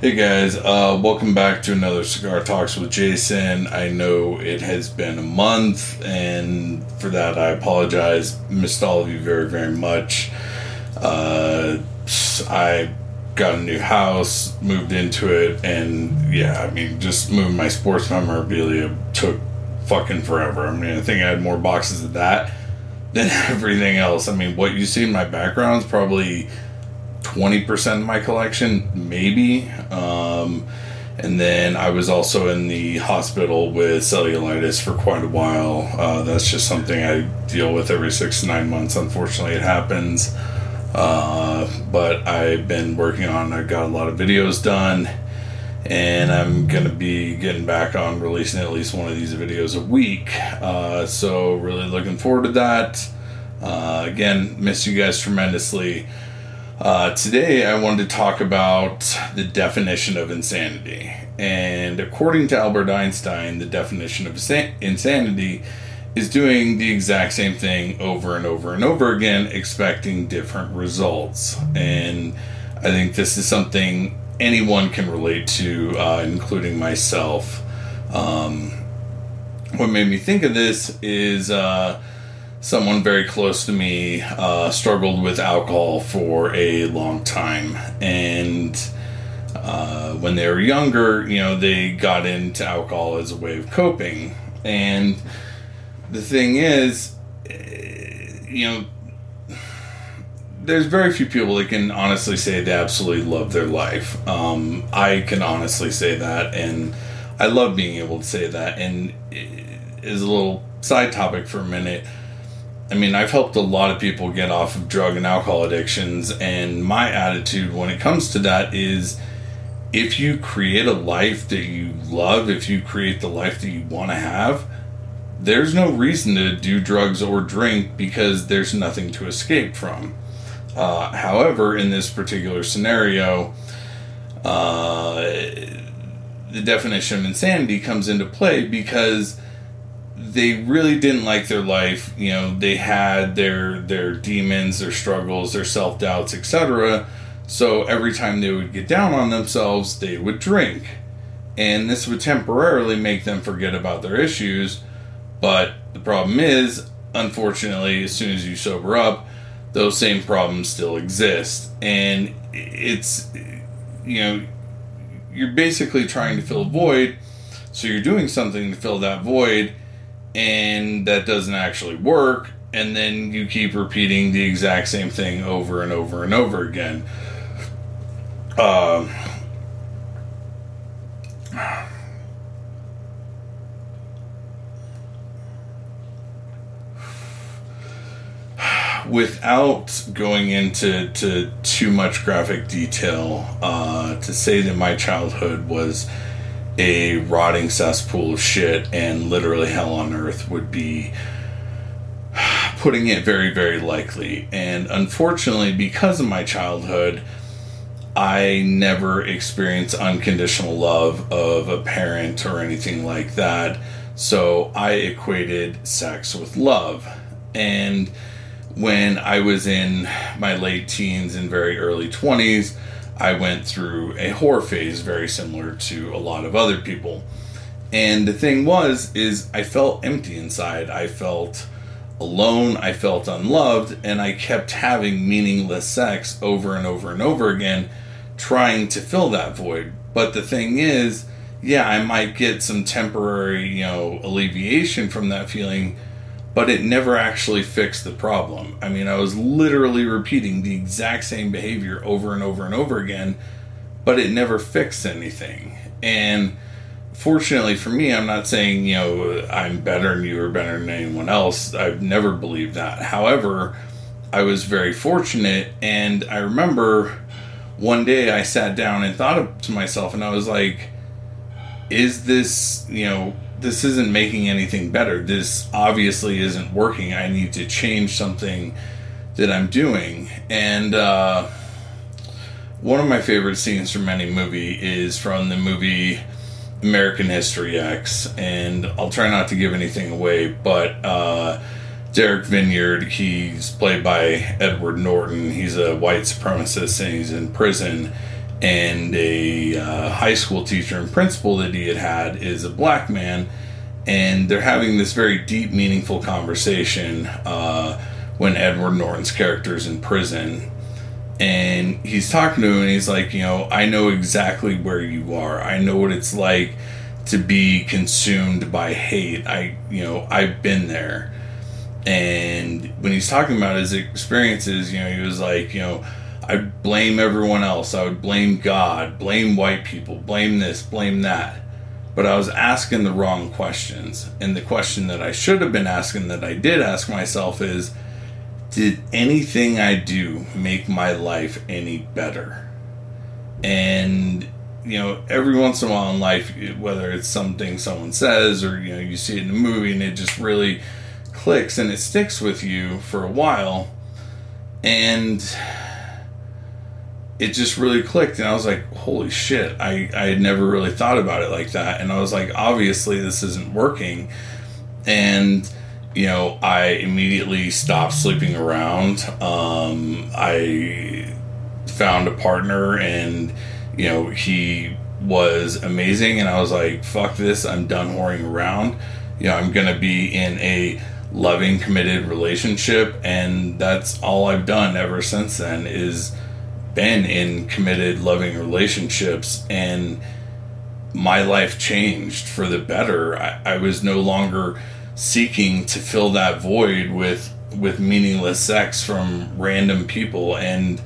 Hey guys, uh, welcome back to another Cigar Talks with Jason. I know it has been a month, and for that I apologize. Missed all of you very, very much. Uh, I got a new house, moved into it, and yeah, I mean, just moving my sports memorabilia took fucking forever. I mean, I think I had more boxes of that than everything else. I mean, what you see in my background is probably 20% of my collection, maybe. Um, and then I was also in the hospital with cellulitis for quite a while. Uh, that's just something I deal with every six to nine months. Unfortunately, it happens. Uh, but I've been working on, I got a lot of videos done, and I'm going to be getting back on releasing at least one of these videos a week. Uh, so, really looking forward to that. Uh, again, miss you guys tremendously. Uh, today, I wanted to talk about the definition of insanity. And according to Albert Einstein, the definition of insanity is doing the exact same thing over and over and over again, expecting different results. And I think this is something anyone can relate to, uh, including myself. Um, what made me think of this is uh, someone very close to me uh, struggled with alcohol for a long time. And uh, when they were younger, you know, they got into alcohol as a way of coping. And the thing is, eh, you know, there's very few people that can honestly say they absolutely love their life. Um, I can honestly say that, and I love being able to say that. And as a little side topic for a minute, I mean, I've helped a lot of people get off of drug and alcohol addictions, and my attitude when it comes to that is if you create a life that you love, if you create the life that you want to have, there's no reason to do drugs or drink because there's nothing to escape from. Uh, however, in this particular scenario, uh, the definition of insanity comes into play because they really didn't like their life. You know, they had their their demons, their struggles, their self doubts, etc. So every time they would get down on themselves, they would drink, and this would temporarily make them forget about their issues but the problem is, unfortunately, as soon as you sober up, those same problems still exist. And it's, you know, you're basically trying to fill a void. So you're doing something to fill that void, and that doesn't actually work. And then you keep repeating the exact same thing over and over and over again. Um, without going into to too much graphic detail, uh, to say that my childhood was a rotting cesspool of shit and literally hell on earth would be putting it very, very likely. And unfortunately, because of my childhood, I never experienced unconditional love of a parent or anything like that. So I equated sex with love. And when I was in my late teens and very early 20s, I went through a horror phase very similar to a lot of other people. And the thing was is I felt empty inside. I felt alone, I felt unloved, and I kept having meaningless sex over and over and over again trying to fill that void. But the thing is, yeah, I might get some temporary, you know, alleviation from that feeling but it never actually fixed the problem. I mean, I was literally repeating the exact same behavior over and over and over again, but it never fixed anything. And fortunately for me, I'm not saying, you know, I'm better than you or better than anyone else. I've never believed that. However, I was very fortunate, and I remember one day I sat down and thought to myself, and I was like, is this, you know, this isn't making anything better. This obviously isn't working. I need to change something that I'm doing. And uh, one of my favorite scenes from any movie is from the movie American History X. And I'll try not to give anything away, but uh, Derek Vinyard, he's played by Edward Norton. He's a white supremacist and he's in prison and a uh, high school teacher and principal that he had had is a black man, and they're having this very deep, meaningful conversation uh, when Edward Norton's character is in prison. And he's talking to him, and he's like, You know, I know exactly where you are. I know what it's like to be consumed by hate. I, you know, I've been there. And when he's talking about his experiences, you know, he was like, You know, I blame everyone else. I would blame God, blame white people, blame this, blame that. But I was asking the wrong questions. And the question that I should have been asking, that I did ask myself, is Did anything I do make my life any better? And, you know, every once in a while in life, whether it's something someone says or, you know, you see it in a movie and it just really clicks and it sticks with you for a while. And it just really clicked and i was like holy shit i i had never really thought about it like that. And i was like obviously this isn't working. And you know i immediately stopped sleeping around. Um i found a partner and you know he was amazing and i was like fuck this i'm done whoring around. You know i'm gonna be in a loving committed relationship and that's all i've done ever since then is been in committed, loving relationships, and my life changed for the better. I, I was no longer seeking to fill that void with with meaningless sex from random people and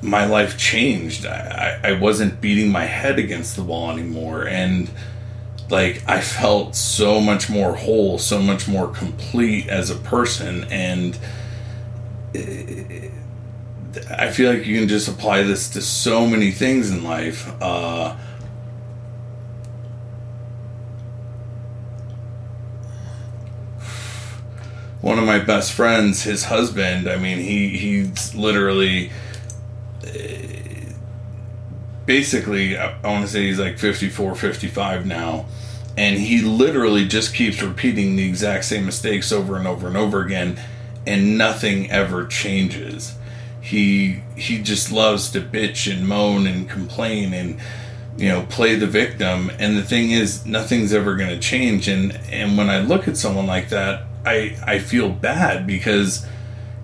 my life changed I, I wasn't beating my head against the wall anymore and like i felt so much more whole so much more complete as a person and I feel like you can just apply this to so many things in life. Uh, one of my best friends, his husband, I mean, he he's literally basically, I want to say he's like 54, 55 now. And he literally just keeps repeating the exact same mistakes over and over and over again, and nothing ever changes he he just loves to bitch and moan and complain and you know play the victim. And the thing is nothing's ever going to change. And and when i look at someone like that i i feel bad because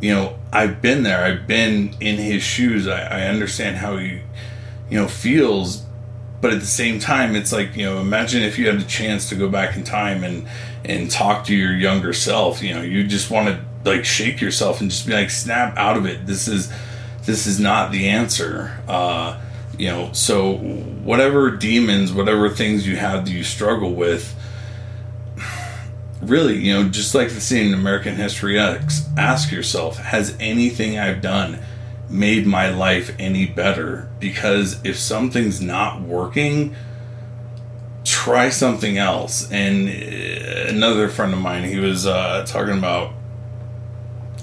you know i've been there. I've been in his shoes. I, I understand how he you know feels. But at the same time it's like you know imagine if you had a chance to go back in time and and talk to your younger self. You know you just want to like shake yourself and just be like snap out of it. This is this is not the answer. Uh you know so whatever demons whatever things you have that you struggle with really you know just like the scene in american history x ask yourself has anything i've done made my life any better? Because if something's not working try something else. And uh, another friend of mine he was uh, talking about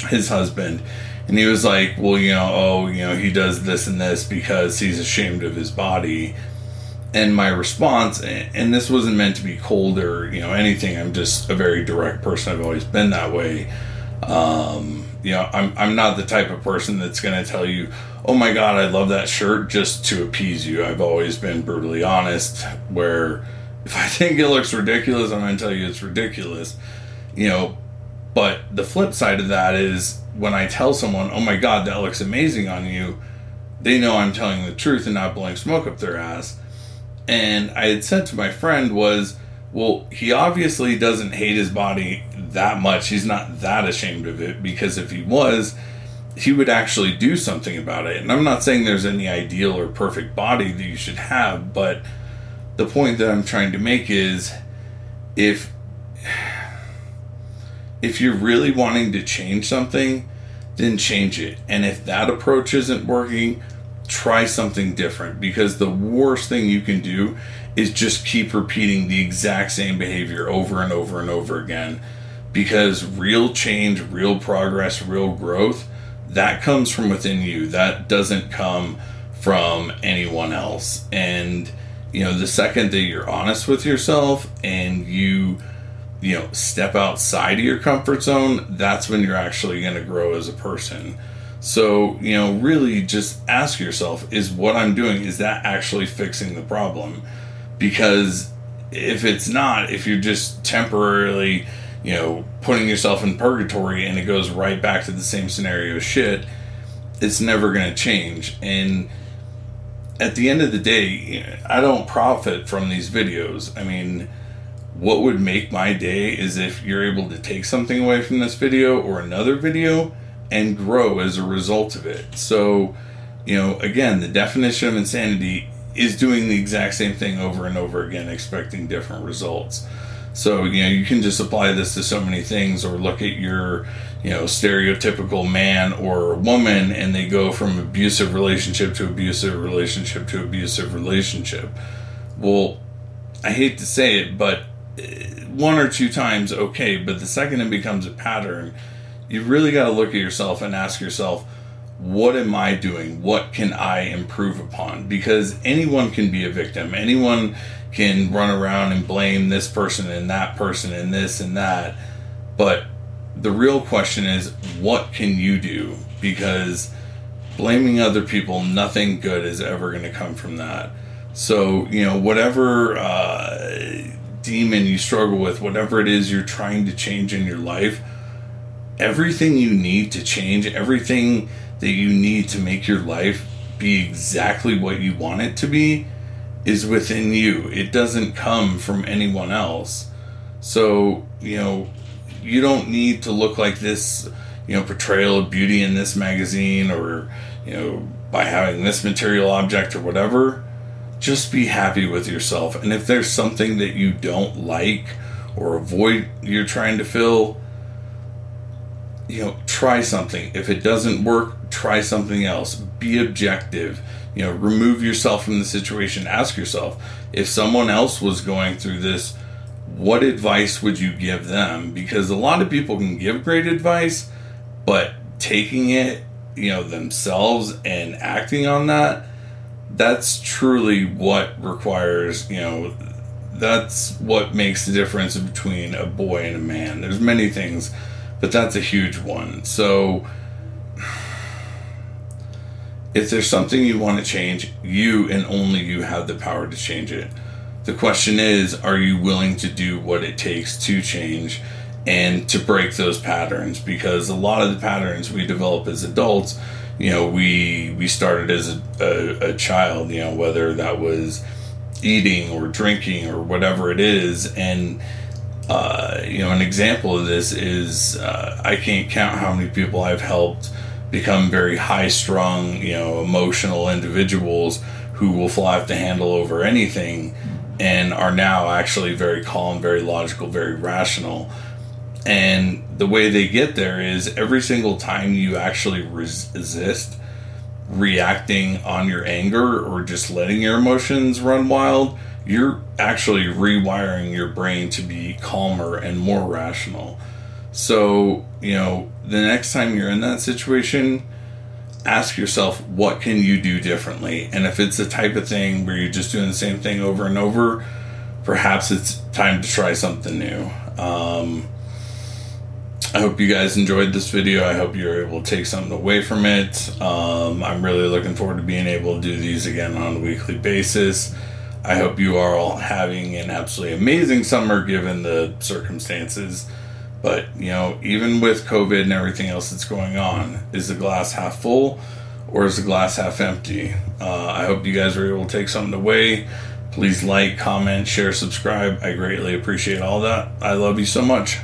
his husband. And he was like well you know oh you know he does this and this because he's ashamed of his body. And my response and this wasn't meant to be cold or you know anything. I'm just a very direct person. I've always been that way. Um, you know I'm, I'm not the type of person that's going to tell you oh my god i love that shirt just to appease you. I've always been brutally honest where if i think it looks ridiculous i'm going to tell you it's ridiculous. You know but the flip side of that is when I tell someone, oh my God, that looks amazing on you, they know I'm telling the truth and not blowing smoke up their ass. And I had said to my friend was, well, he obviously doesn't hate his body that much. He's not that ashamed of it because if he was, he would actually do something about it. And I'm not saying there's any ideal or perfect body that you should have, but the point that I'm trying to make is if if you're really wanting to change something, then change it. And if that approach isn't working, try something different because the worst thing you can do is just keep repeating the exact same behavior over and over and over again because real change, real progress, real growth, that comes from within you. That doesn't come from anyone else. And you know, the second that you're honest with yourself and you you know step outside of your comfort zone that's when you're actually going to grow as a person So, you know, really just ask yourself is what I'm doing, is that actually fixing the problem? Because if it's not, if you're just temporarily, you know, putting yourself in purgatory and it goes right back to the same scenario shit, it's never going to change. And at the end of the day, I don't profit from these videos. I mean, what would make my day is if you're able to take something away from this video or another video and grow as a result of it. So, you know, again, the definition of insanity is doing the exact same thing over and over again, expecting different results. So, you know, you can just apply this to so many things or look at your, you know, stereotypical man or woman and they go from abusive relationship to abusive relationship to abusive relationship. Well, I hate to say it, but one or two times, okay, but the second it becomes a pattern, you really got to look at yourself and ask yourself, what am I doing? What can I improve upon? Because anyone can be a victim. Anyone can run around and blame this person and that person and this and that. But the real question is, what can you do? Because blaming other people, nothing good is ever going to come from that. So, you know, whatever uh, demon you struggle with, whatever it is you're trying to change in your life, everything you need to change, everything that you need to make your life be exactly what you want it to be is within you. It doesn't come from anyone else. So, you know, you don't need to look like this, you know, portrayal of beauty in this magazine or, you know, by having this material object or whatever. Just be happy with yourself. And if there's something that you don't like or avoid you're trying to fill, you know, try something. If it doesn't work, try something else. Be objective. You know, remove yourself from the situation. Ask yourself if someone else was going through this, what advice would you give them? Because a lot of people can give great advice, but taking it, you know, themselves and acting on that, that's truly what requires, you know, that's what makes the difference between a boy and a man. There's many things but that's a huge one. So, if there's something you want to change, you and only you have the power to change it. The question is, are you willing to do what it takes to change and to break those patterns? Because a lot of the patterns we develop as adults, you know, we we started as a, a, a child, you know, whether that was eating or drinking or whatever it is, and uh, you know, an example of this is uh, I can't count how many people I've helped become very high strung, you know, emotional individuals who will fly off the handle over anything and are now actually very calm, very logical, very rational. And the way they get there is every single time you actually resist reacting on your anger or just letting your emotions run wild you're actually rewiring your brain to be calmer and more rational. So, you know, the next time you're in that situation, ask yourself, what can you do differently? And if it's the type of thing where you're just doing the same thing over and over, perhaps it's time to try something new. Um, I hope you guys enjoyed this video. I hope you're able to take something away from it. Um, I'm really looking forward to being able to do these again on a weekly basis. I hope you are all having an absolutely amazing summer given the circumstances. But, you know, even with COVID and everything else that's going on, is the glass half full or is the glass half empty? Uh, I hope you guys are able to take something away. Please like, comment, share, subscribe. I greatly appreciate all that. I love you so much.